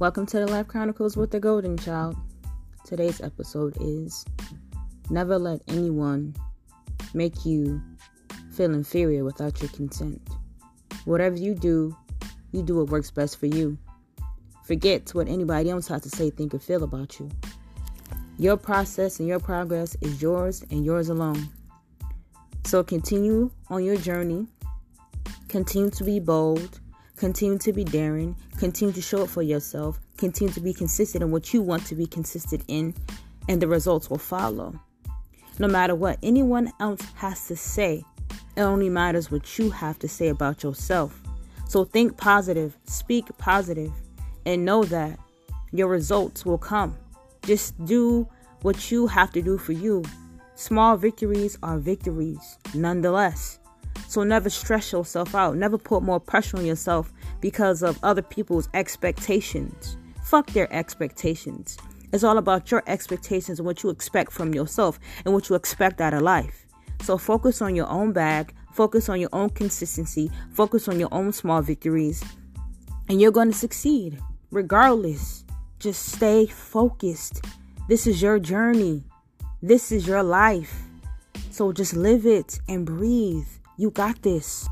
Welcome to the Life Chronicles with the Golden Child. Today's episode is Never let anyone make you feel inferior without your consent. Whatever you do, you do what works best for you. Forget what anybody else has to say, think, or feel about you. Your process and your progress is yours and yours alone. So continue on your journey. Continue to be bold Continue to be daring. Continue to show up for yourself. Continue to be consistent in what you want to be consistent in, and the results will follow. No matter what anyone else has to say, it only matters what you have to say about yourself. So think positive, speak positive, and know that your results will come. Just do what you have to do for you. Small victories are victories nonetheless. So never stress yourself out. Never put more pressure on yourself because of other people's expectations. Fuck their expectations. It's all about your expectations and what you expect from yourself and what you expect out of life. So focus on your own bag, focus on your own consistency, focus on your own small victories, and you're going to succeed regardless. Just stay focused. This is your journey. This is your life. So just live it and breathe. You got this.